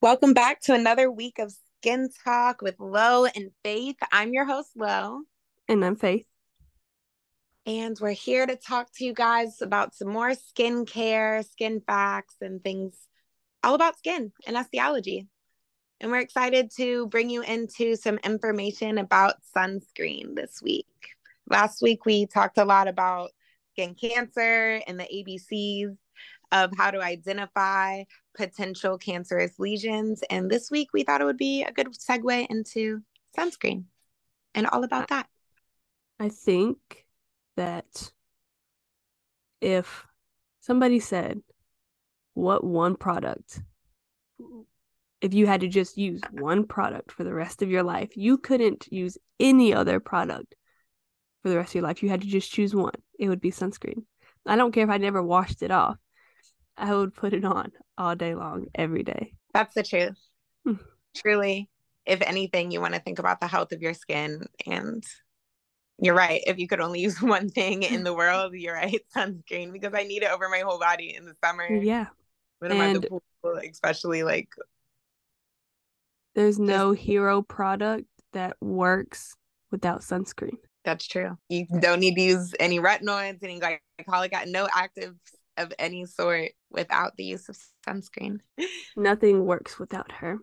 Welcome back to another week of Skin Talk with Lo and Faith. I'm your host, Lo. And I'm Faith. And we're here to talk to you guys about some more skincare, skin facts, and things all about skin and esthiology. And we're excited to bring you into some information about sunscreen this week. Last week, we talked a lot about skin cancer and the ABCs of how to identify potential cancerous lesions. And this week, we thought it would be a good segue into sunscreen and all about that. I think that if somebody said, What one product, if you had to just use one product for the rest of your life, you couldn't use any other product for the rest of your life. You had to just choose one. It would be sunscreen. I don't care if I never washed it off. I would put it on all day long, every day. That's the truth. Hmm. Truly, if anything, you want to think about the health of your skin. And you're right. If you could only use one thing in the world, you're right, sunscreen, because I need it over my whole body in the summer. Yeah. When I'm and at the pool, especially like. There's no hero product that works without sunscreen. That's true. You don't need to use any retinoids, any glycolic, no active of any sort without the use of sunscreen. Nothing works without her.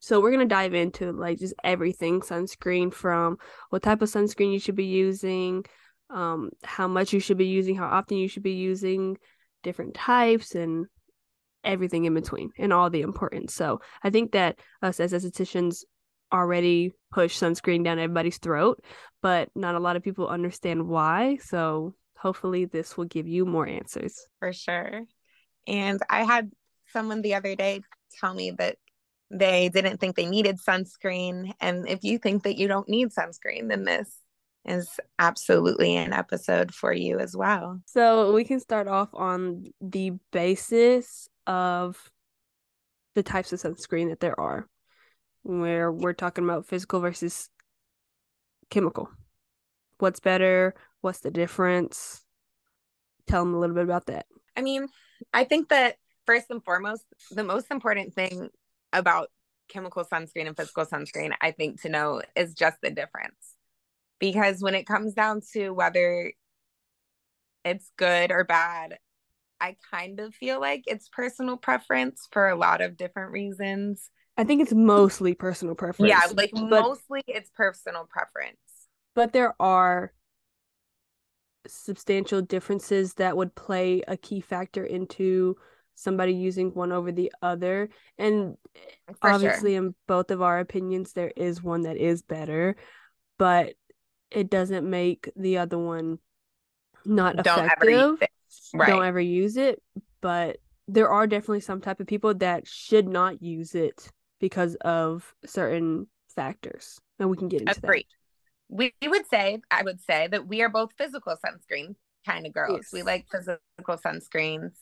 So we're gonna dive into like just everything sunscreen from what type of sunscreen you should be using, um, how much you should be using, how often you should be using, different types, and everything in between, and all the importance. So I think that us as estheticians already push sunscreen down everybody's throat, but not a lot of people understand why. So hopefully this will give you more answers. For sure. And I had someone the other day tell me that they didn't think they needed sunscreen. And if you think that you don't need sunscreen, then this is absolutely an episode for you as well. So we can start off on the basis of the types of sunscreen that there are, where we're talking about physical versus chemical. What's better? What's the difference? Tell them a little bit about that. I mean, I think that first and foremost, the most important thing about chemical sunscreen and physical sunscreen, I think, to know is just the difference. Because when it comes down to whether it's good or bad, I kind of feel like it's personal preference for a lot of different reasons. I think it's mostly personal preference. Yeah, like but, mostly it's personal preference. But there are substantial differences that would play a key factor into somebody using one over the other and eh, For obviously sure. in both of our opinions there is one that is better but it doesn't make the other one not don't effective ever right. don't ever use it but there are definitely some type of people that should not use it because of certain factors and we can get into Agreed. that we, would say, I would say that we are both physical sunscreen kind of girls. Yes. We like physical sunscreens.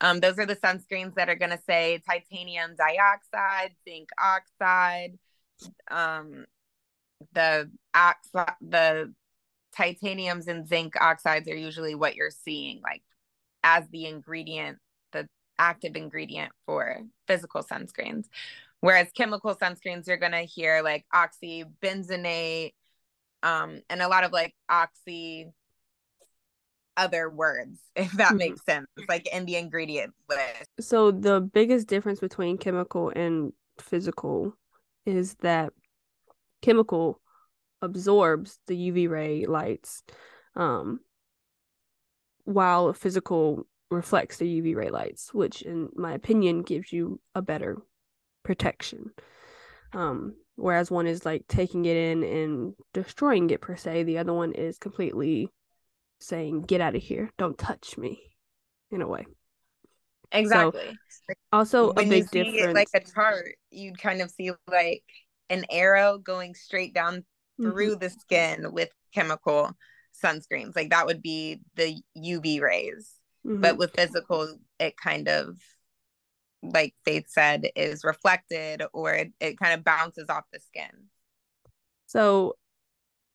Um, those are the sunscreens that are going to say titanium dioxide, zinc oxide. Um, the oxi- the titaniums and zinc oxides are usually what you're seeing, like as the ingredient, the active ingredient for physical sunscreens. Whereas chemical sunscreens, you're going to hear like oxybenzone, um, and a lot of like oxy other words, if that mm-hmm. makes sense, like in the ingredient list. So the biggest difference between chemical and physical is that chemical absorbs the UV ray lights, um, while physical reflects the UV ray lights, which in my opinion gives you a better protection. Um, whereas one is like taking it in and destroying it per se the other one is completely saying get out of here. Don't touch me in a way. Exactly. so, also when a big difference it, like a chart you'd kind of see like an arrow going straight down through mm-hmm. the skin with chemical sunscreens. Like that would be the uv rays. Mm-hmm. but with physical it kind of like Faith said, is reflected or it, it kind of bounces off the skin. So,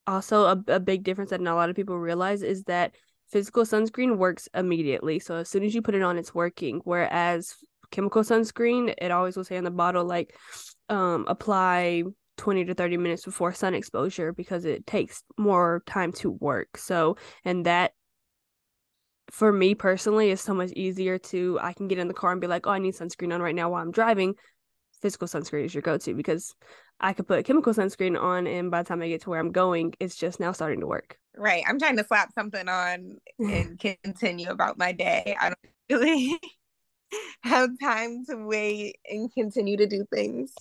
also a, a big difference that not a lot of people realize is that physical sunscreen works immediately. So, as soon as you put it on, it's working. Whereas chemical sunscreen, it always will say on the bottle like um apply 20 to 30 minutes before sun exposure because it takes more time to work. So, and that for me personally is so much easier to I can get in the car and be like, "Oh, I need sunscreen on right now while I'm driving." Physical sunscreen is your go-to because I could put chemical sunscreen on and by the time I get to where I'm going, it's just now starting to work. Right. I'm trying to slap something on and continue about my day. I don't really have time to wait and continue to do things.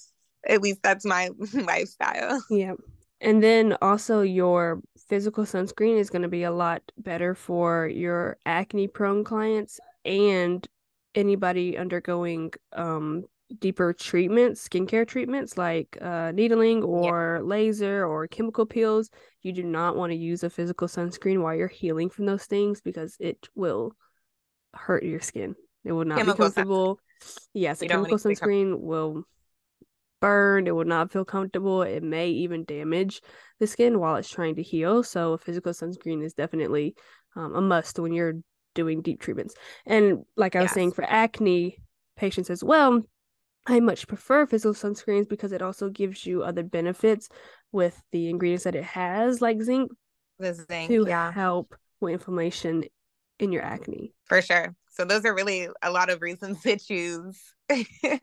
At least that's my lifestyle. Yeah. And then also your physical sunscreen is going to be a lot better for your acne prone clients and anybody undergoing um deeper treatments, skincare treatments like uh, needling or yeah. laser or chemical peels. You do not want to use a physical sunscreen while you're healing from those things because it will hurt your skin. It will not chemical be comfortable. Yes, a chemical sunscreen will burn. It will not feel comfortable. It may even damage the skin while it's trying to heal. So, a physical sunscreen is definitely um, a must when you're doing deep treatments. And like I was yes. saying, for acne patients as well, I much prefer physical sunscreens because it also gives you other benefits with the ingredients that it has, like zinc, the zinc to yeah. help with inflammation in your acne. For sure. So those are really a lot of reasons to choose.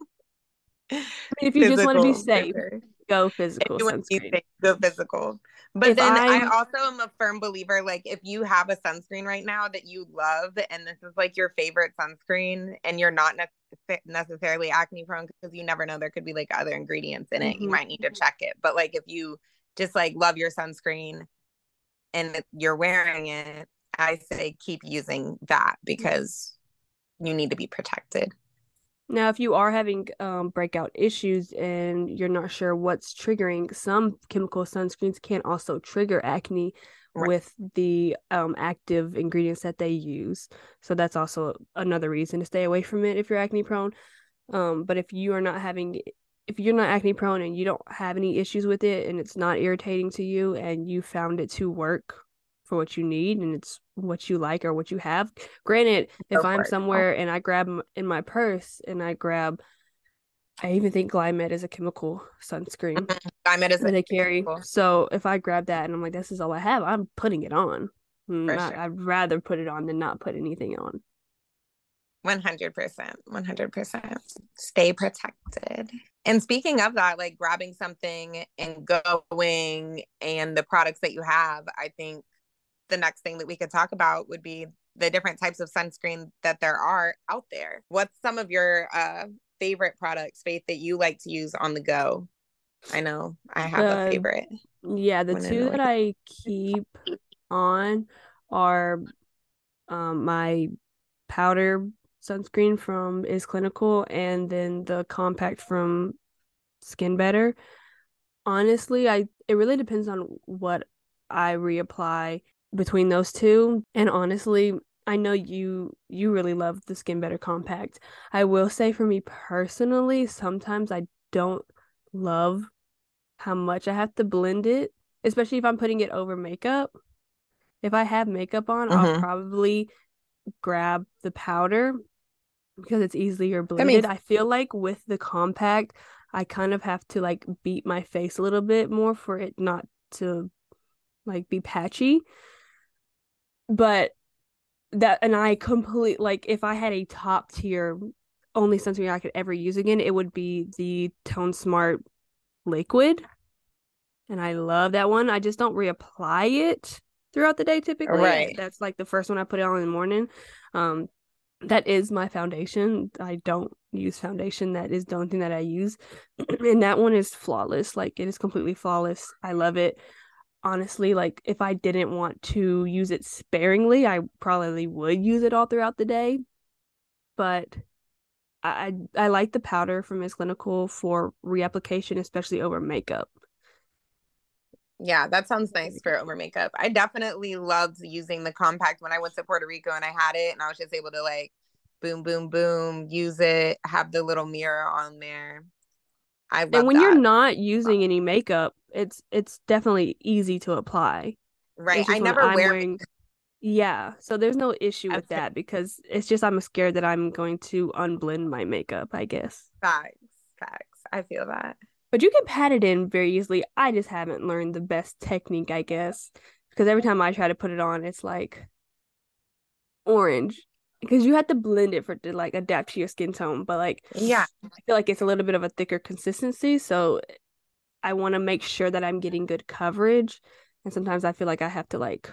I mean, if you just want to be safe, go physical. Safe, go physical. But if then I... I also am a firm believer, like if you have a sunscreen right now that you love, and this is like your favorite sunscreen, and you're not ne- necessarily acne prone because you never know there could be like other ingredients in it. Mm-hmm. You might need to check it. But like if you just like love your sunscreen and you're wearing it, I say keep using that because you need to be protected. Now, if you are having um, breakout issues and you're not sure what's triggering, some chemical sunscreens can also trigger acne right. with the um, active ingredients that they use. So that's also another reason to stay away from it if you're acne prone. Um, but if you are not having, if you're not acne prone and you don't have any issues with it and it's not irritating to you and you found it to work for what you need and it's what you like or what you have. Granted, if I'm somewhere and I grab in my purse and I grab, I even think Glymed is a chemical sunscreen. Mm-hmm. Glymed is that they carry. So if I grab that and I'm like, this is all I have, I'm putting it on. Not, sure. I'd rather put it on than not put anything on. 100%. 100%. Stay protected. And speaking of that, like grabbing something and going and the products that you have, I think the next thing that we could talk about would be the different types of sunscreen that there are out there. What's some of your uh, favorite products, Faith, that you like to use on the go? I know I have a favorite. Yeah, the two that I keep on are um, my powder sunscreen from iS Clinical and then the compact from SkinBetter. Honestly, I it really depends on what I reapply between those two. And honestly, I know you you really love the SkinBetter Compact. I will say for me personally, sometimes I don't love how much I have to blend it, especially if I'm putting it over makeup. If I have makeup on, mm-hmm. I'll probably grab the powder because it's easier blended. Means- I feel like with the compact, I kind of have to like beat my face a little bit more for it not to like be patchy but that and I complete like if I had a top tier only sunscreen I could ever use again, it would be the Tone Smart liquid. And I love that one. I just don't reapply it throughout the day typically. Right. That's like the first one I put it on in the morning. Um that is my foundation. I don't use foundation. That is the only thing that I use. and that one is flawless. Like it is completely flawless. I love it honestly like if i didn't want to use it sparingly i probably would use it all throughout the day. But i i, like the powder from iS Clinical for reapplication especially over makeup. Yeah that sounds nice for over makeup. I definitely loved using the compact when i went to puerto rico and i had it and i was just able to like boom boom boom use it have the little mirror on there. I and when that. you're not using any makeup, it's it's definitely easy to apply. Right. I never wear. Wearing... Yeah, so there's no issue with that because it's just I'm scared that I'm going to unblend my makeup, I guess. Facts, facts. I feel that. But you can pat it in very easily. I just haven't learned the best technique, I guess, because every time I try to put it on, it's like orange because you have to blend it for to like adapt to your skin tone. But like, yeah, I feel like it's a little bit of a thicker consistency, so I want to make sure that I'm getting good coverage. And sometimes I feel like I have to like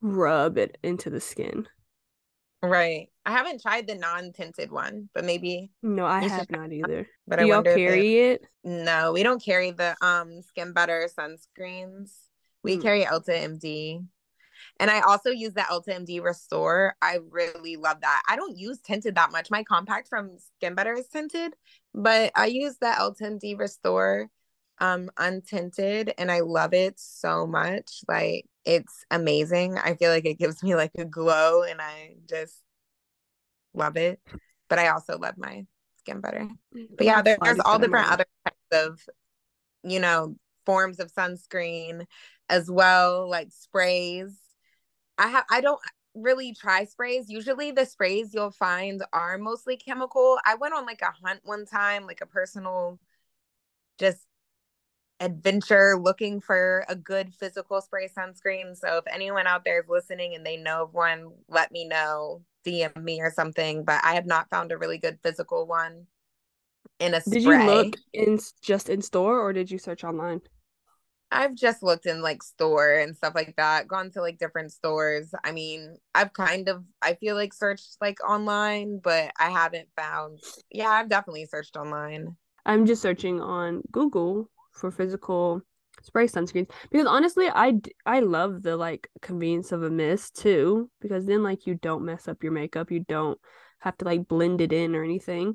rub it into the skin. Right. I haven't tried the non-tinted one, but maybe. No, I have not either. But Do I y'all carry it, it? No, we don't carry the um SkinBetter sunscreens. We mm. carry EltaMD. And I also use the EltaMD Restore. I really love that. I don't use tinted that much. My compact from SkinBetter is tinted, but I use the EltaMD Restore um untinted and I love it so much. Like it's amazing. I feel like it gives me like a glow and I just love it. But I also love my skin better. But yeah, there, there's all different other types of, you know, forms of sunscreen as well, like sprays. I have I don't really try sprays. Usually the sprays you'll find are mostly chemical. I went on like a hunt one time, like a personal just adventure looking for a good physical spray sunscreen. So if anyone out there is listening and they know of one, let me know, DM me or something. But I have not found a really good physical one in a spray. Did you look in just in store or did you search online? I've just looked in like store and stuff like that, gone to like different stores. I mean, I've kind of I feel like searched like online, but I haven't found yeah, I've definitely searched online. I'm just searching on Google for physical spray sunscreens because honestly i i love the like convenience of a mist too because then like you don't mess up your makeup you don't have to like blend it in or anything.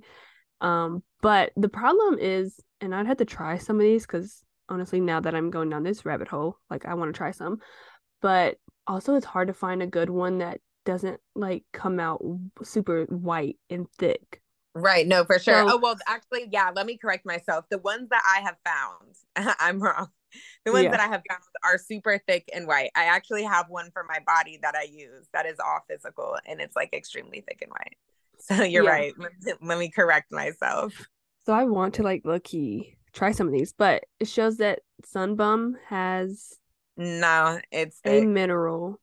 Um but the problem is and i'd have to try some of these because honestly now that i'm going down this rabbit hole like i want to try some. But also it's hard to find a good one that doesn't like come out super white and thick Right. No, for sure. So, oh, well, actually, yeah, let me correct myself. The ones that I have found, I'm wrong. The ones yeah. that I have found are super thick and white. I actually have one for my body that I use that is all physical and it's like extremely thick and white. So you're yeah. right. Let me correct myself. So I want to like look key try some of these, but it shows that Sun Bum has no, it's a thick. mineral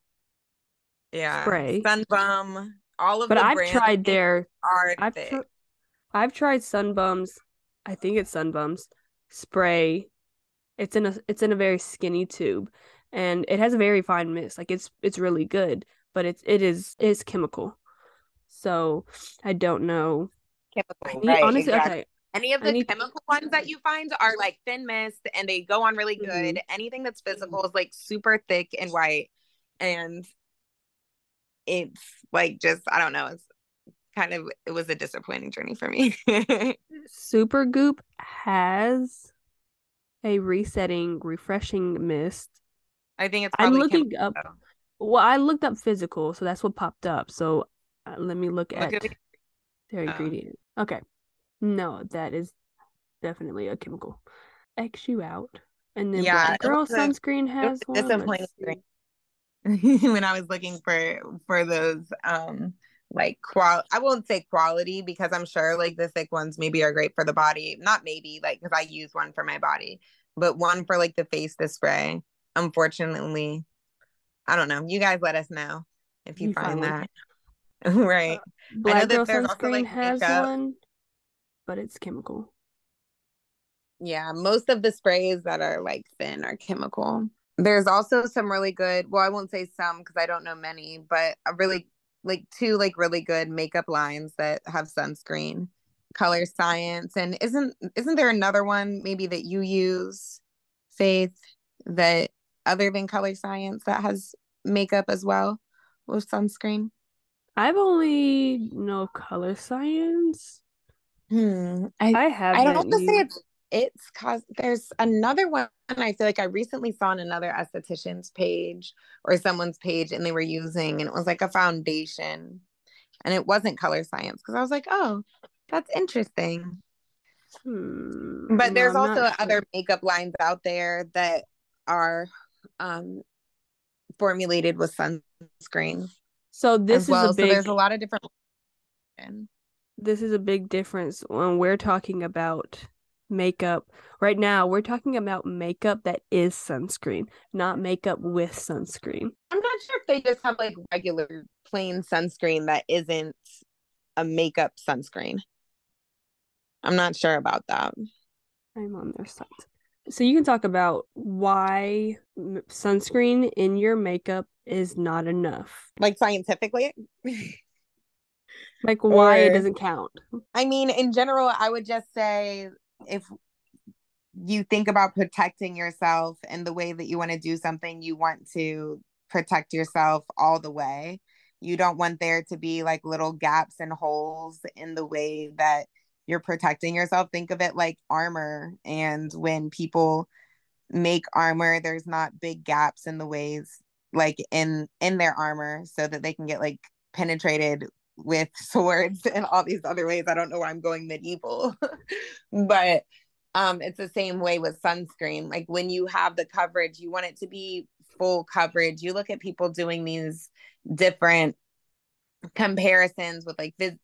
yeah spray. Sun Bum, all of but I've tried their are I've thick. Tr- I've tried Sun Bum's. I think it's Sun Bum's spray. It's in a it's in a very skinny tube, and it has a very fine mist. Like it's it's really good, but it's it is is chemical. So I don't know. Chemical, need, right? Honestly, exactly. okay. Any of the need... chemical ones that you find are like thin mist, and they go on really good. Mm-hmm. Anything that's physical is like super thick and white, and it's like just I don't know. It's kind of it was a disappointing journey for me. Supergoop has a resetting, refreshing mist. I think it's. I'm looking up. Well, I looked up physical, so that's what popped up. So uh, let me look, look at, at their oh. ingredient. Okay, no, that is definitely a chemical. X you out, and then yeah, girl sunscreen has one. Disappointing when I was looking for for those um like qual I won't say quality because I'm sure like the thick ones maybe are great for the body. Not maybe, like because I use one for my body, but one for like the face the spray. Unfortunately, I don't know. You guys let us know if you, you find that. right. Uh, Black Girl Sunscreen also, like, has makeup. one, but it's chemical. Yeah, most of the sprays that are like thin are chemical. There's also some really good, well, I won't say some because I don't know many, but a really like two like really good makeup lines that have sunscreen Colorscience and isn't isn't there another one maybe that you use faith that other than Colorscience that has makeup as well with sunscreen? I've only know Colorscience hmm i, I have i don't have to say it's it's cause there's another one I feel like I recently saw on another esthetician's page or someone's page and they were using and it was like a foundation and it wasn't Colorscience because I was like, oh, that's interesting. Hmm, but there's no, also sure. other makeup lines out there that are um formulated with sunscreen. So this well. is a big. So there's a lot of different. This is a big difference when we're talking about makeup. Right now, we're talking about makeup that is sunscreen, not makeup with sunscreen. I'm not sure if they just have like regular plain sunscreen that isn't a makeup sunscreen. I'm not sure about that. I'm on their site. So you can talk about why sunscreen in your makeup is not enough. Like scientifically? like why or, it doesn't count. I mean, in general, I would just say if you think about protecting yourself and the way that you want to do something, you want to protect yourself all the way. You don't want there to be like little gaps and holes in the way that you're protecting yourself. Think of it like armor. And when people make armor, there's not big gaps in the ways like in in their armor so that they can get like penetrated with swords and all these other ways. I don't know why I'm going medieval, but um, it's the same way with sunscreen. Like when you have the coverage, you want it to be full coverage. You look at people doing these different comparisons with like vis-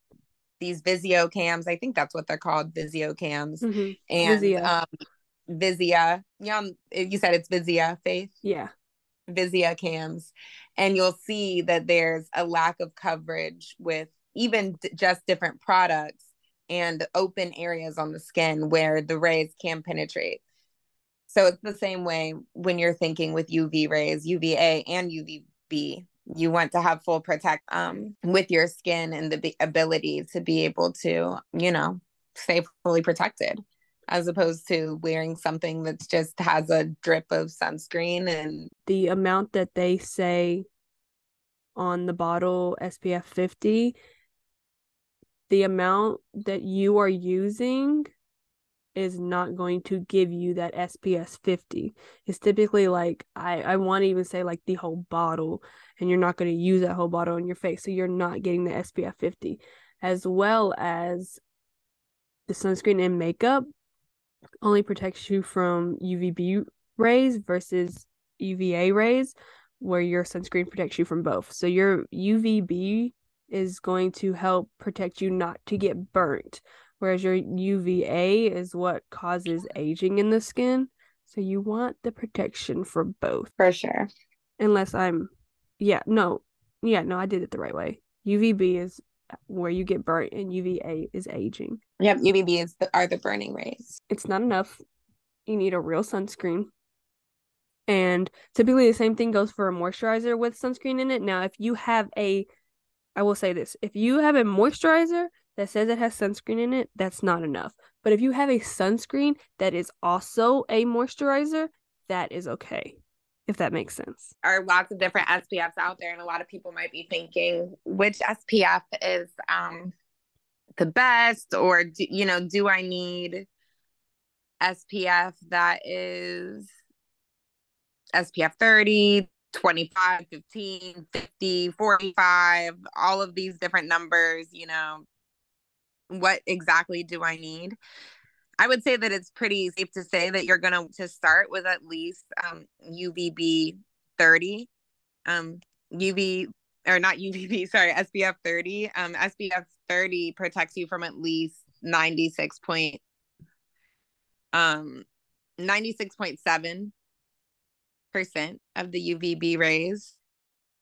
these Vizio cams. I think that's what they're called, Vizio cams. Mm-hmm. And Vizia. Um, Vizia. Yeah, you said it's Vizia, Faith. Yeah. Vizia cams, and you'll see that there's a lack of coverage with even d- just different products and open areas on the skin where the rays can penetrate. So it's the same way when you're thinking with UV rays, UVA and UVB. You want to have full protect um, with your skin and the ability to be able to, you know, stay fully protected as opposed to wearing something that just has a drip of sunscreen and the amount that they say on the bottle SPF 50 the amount that you are using is not going to give you that SPF 50. It's typically like I I want to even say like the whole bottle and you're not going to use that whole bottle on your face so you're not getting the SPF 50 as well as the sunscreen and makeup only protects you from UVB rays versus UVA rays, where your sunscreen protects you from both. So your UVB is going to help protect you not to get burnt, whereas your UVA is what causes aging in the skin. So you want the protection for both. For sure. Unless I'm, yeah, no, yeah, no, I did it the right way. UVB is where you get burnt and UVA is aging. Yep, UVB is the, are the burning rays. It's not enough. You need a real sunscreen. And typically the same thing goes for a moisturizer with sunscreen in it. Now, if you have a I will say this, if you have a moisturizer that says it has sunscreen in it, that's not enough. But if you have a sunscreen that is also a moisturizer, that is okay if that makes sense. Are lots of different SPFs out there, and a lot of people might be thinking which SPF is um, the best, or do, you know, do I need SPF that is SPF 30, 25, 15, 50, 45, all of these different numbers, you know, what exactly do I need? I would say that it's pretty safe to say that you're going to start with at least um, UVB 30, um, UV or not UVB, sorry, SPF 30. Um, SPF 30 protects you from at least 96 point um 96.7 percent of the UVB rays.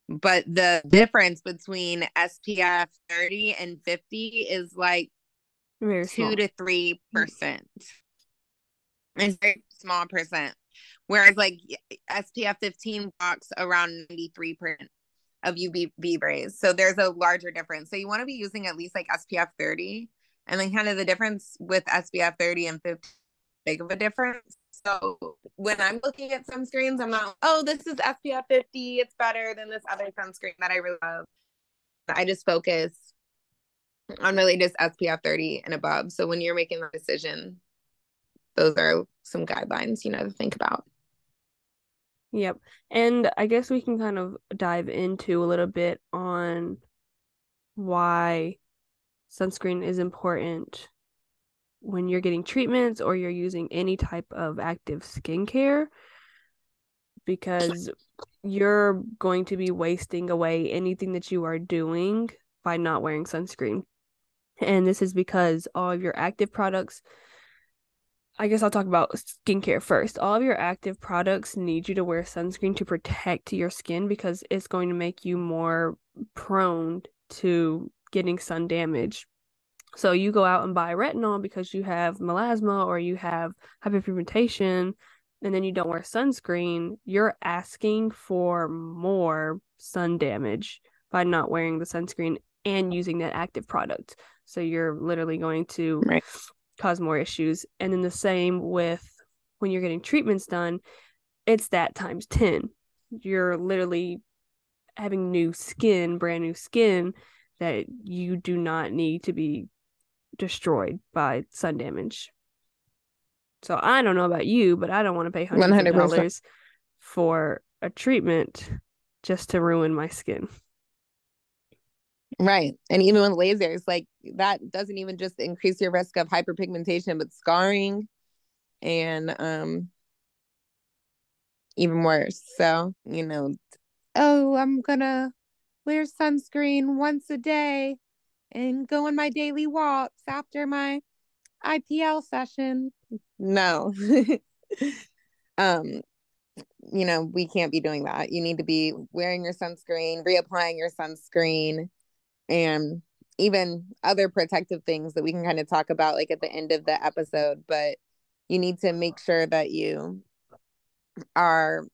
But the difference between SPF 30 and 50 is like very two small. to three percent. It's very small percent. Whereas like SPF 15 blocks around 93 percent of UVB rays. So there's a larger difference. So you want to be using at least like SPF 30. And then kind of the difference with SPF 30 and 50 big of a difference. So when I'm looking at sunscreens, I'm not, oh, this is SPF 50. It's better than this other sunscreen that I really love. I just focus on really latest SPF 30 and above. So when you're making the decision, those are some guidelines, you know, to think about. Yep. And I guess we can kind of dive into a little bit on why sunscreen is important when you're getting treatments or you're using any type of active skincare. because you're going to be wasting away anything that you are doing by not wearing sunscreen. And this is because all of your active products, I guess I'll talk about skincare first. All of your active products need you to wear sunscreen to protect your skin because it's going to make you more prone to getting sun damage. So you go out and buy retinol because you have melasma or you have hyperpigmentation and then you don't wear sunscreen, you're asking for more sun damage by not wearing the sunscreen and using that active product. So you're literally going to right. cause more issues. And then the same with when you're getting treatments done, it's that times 10. You're literally having new skin, brand new skin that you do not need to be destroyed by sun damage. So I don't know about you, but I don't want to pay hundreds 100%. of dollars for a treatment just to ruin my skin. Right. And even with lasers, like that doesn't even just increase your risk of hyperpigmentation, but scarring and um even worse. So, you know, oh, I'm gonna wear sunscreen once a day and go on my daily walks after my IPL session. No. um you know, we can't be doing that. You need to be wearing your sunscreen, reapplying your sunscreen, and even other protective things that we can kind of talk about like at the end of the episode. But you need to make sure that you are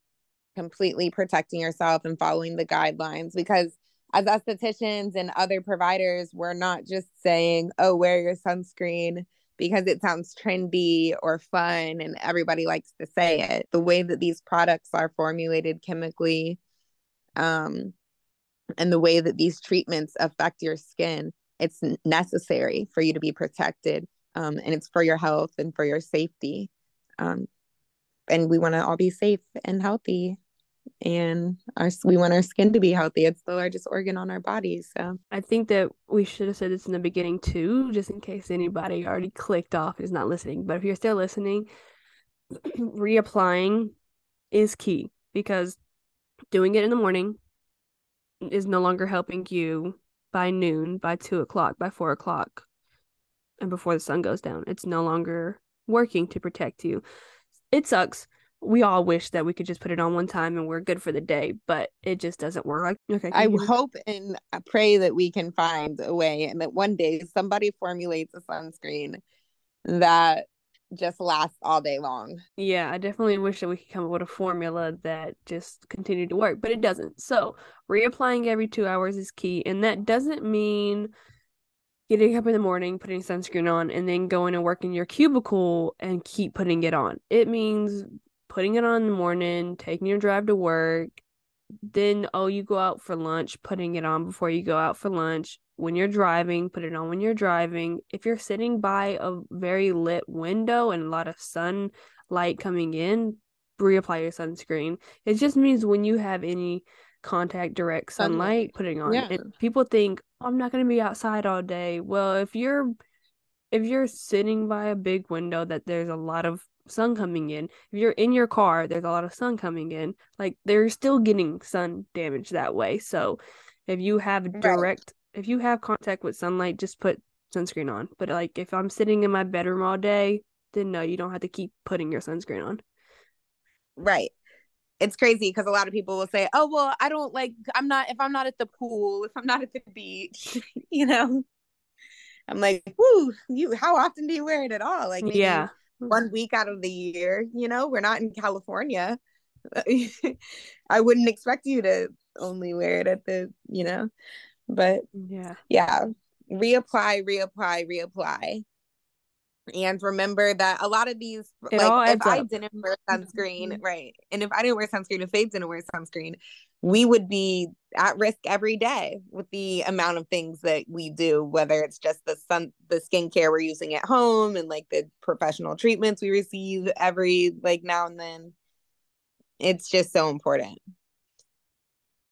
completely protecting yourself and following the guidelines because as estheticians and other providers, we're not just saying, oh, wear your sunscreen because it sounds trendy or fun and everybody likes to say it. The way that these products are formulated chemically, um, and the way that these treatments affect your skin, it's necessary for you to be protected. Um, and it's for your health and for your safety. Um, and we want to all be safe and healthy and our we want our skin to be healthy. It's the largest organ on our bodies. So I think that we should have said this in the beginning too, just in case anybody already clicked off is not listening. But if you're still listening, reapplying is key because doing it in the morning is no longer helping you by noon, by two o'clock, by four o'clock, and before the sun goes down. It's no longer working to protect you. It sucks we all wish that we could just put it on one time and we're good for the day, but it just doesn't work. Okay, I hope and I pray that we can find a way and that one day somebody formulates a sunscreen that just lasts all day long. Yeah, I definitely wish that we could come up with a formula that just continued to work, but it doesn't. So, reapplying every two hours is key, and that doesn't mean getting up in the morning, putting sunscreen on, and then going to work in your cubicle and keep putting it on. It means putting it on in the morning, taking your drive to work, then oh you go out for lunch, putting it on before you go out for lunch. When you're driving, put it on when you're driving. If you're sitting by a very lit window and a lot of sunlight coming in, reapply your sunscreen. It just means when you have any contact direct sunlight, putting on. Yeah. And people think oh, I'm not going to be outside all day. Well, if you're if you're sitting by a big window that there's a lot of sun coming in. If you're in your car, there's a lot of sun coming in. Like they're still getting sun damage that way. So if you have direct right. if you have contact with sunlight, just put sunscreen on. But like if I'm sitting in my bedroom all day, then no, you don't have to keep putting your sunscreen on. Right. It's crazy because a lot of people will say, "Oh, well, I don't like I'm not if I'm not at the pool, if I'm not at the beach, you know." I'm like, "Whoo, you how often do you wear it at all?" Like maybe yeah one week out of the year. You know, we're not in California. I wouldn't expect you to only wear it at the, you know, but yeah, yeah, reapply, reapply, reapply. And remember that a lot of these, it like if I didn't wear sunscreen, mm-hmm. right? And if I didn't wear sunscreen, if they didn't wear sunscreen, we would be at risk every day with the amount of things that we do whether it's just the sun the skincare we're using at home and like the professional treatments we receive every like now and then. It's just so important.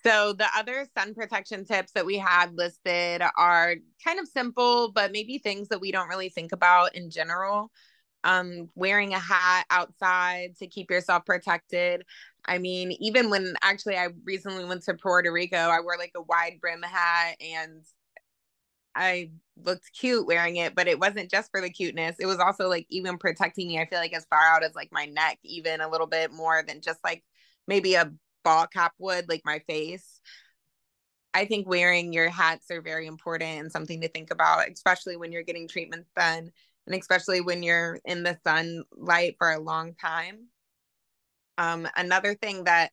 So the other sun protection tips that we had listed are kind of simple but maybe things that we don't really think about in general. Um, wearing a hat outside to keep yourself protected. I mean, even when actually I recently went to Puerto Rico, I wore like a wide brim hat and I looked cute wearing it, but it wasn't just for the cuteness. It was also like even protecting me. I feel like as far out as like my neck, even a little bit more than just like maybe a ball cap would, like my face. I think wearing your hats are very important and something to think about, especially when you're getting treatments done and especially when you're in the sunlight for a long time. Um, another thing that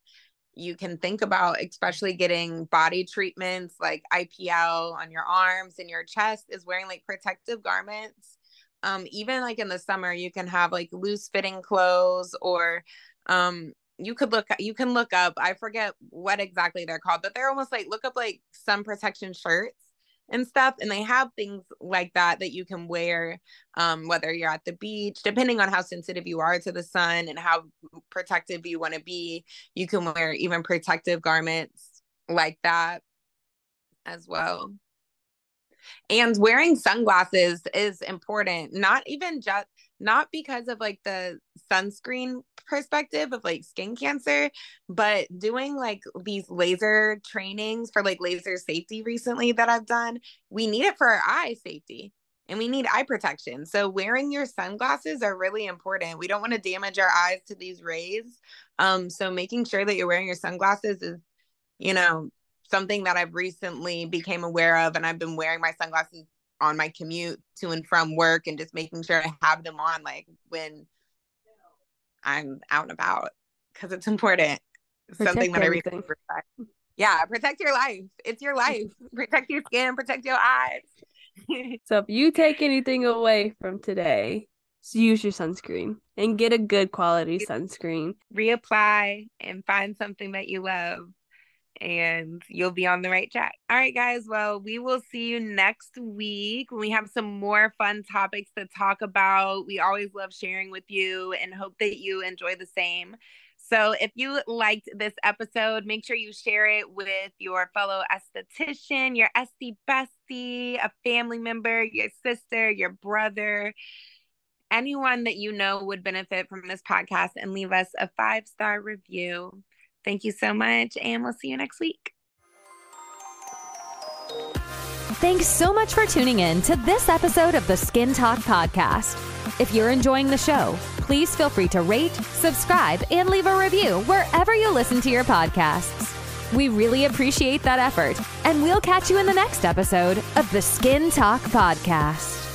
you can think about, especially getting body treatments like IPL on your arms and your chest, is wearing like protective garments. Um, even like in the summer, you can have like loose fitting clothes or um you could look you can look up i forget what exactly they're called but they're almost like look up like sun protection shirts and stuff and they have things like that that you can wear um, whether you're at the beach depending on how sensitive you are to the sun and how protective you want to be you can wear even protective garments like that as well. And wearing sunglasses is important not even just not because of like the sunscreen perspective of like skin cancer, but doing like these laser trainings for like laser safety recently that I've done, we need it for our eye safety and we need eye protection. So wearing your sunglasses are really important. We don't want to damage our eyes to these rays. Um, so making sure that you're wearing your sunglasses is, you know, something that I've recently became aware of and I've been wearing my sunglasses on my commute to and from work and just making sure I have them on like when I'm out and about because it's important. Protect Something that everything. I really Yeah, protect your life. It's your life. protect your skin, protect your eyes. so if you take anything away from today, use your sunscreen and get a good quality sunscreen. Reapply and find something that you love and you'll be on the right track. All right, guys. Well, we will see you next week when we have some more fun topics to talk about. We always love sharing with you and hope that you enjoy the same. So, if you liked this episode, make sure you share it with your fellow esthetician, your SD bestie, a family member, your sister, your brother, anyone that you know would benefit from this podcast, and leave us a five star review. Thank you so much, and we'll see you next week. Thanks so much for tuning in to this episode of the Skin Talk Podcast. If you're enjoying the show, please feel free to rate, subscribe, and leave a review wherever you listen to your podcasts. We really appreciate that effort, and we'll catch you in the next episode of the Skin Talk Podcast.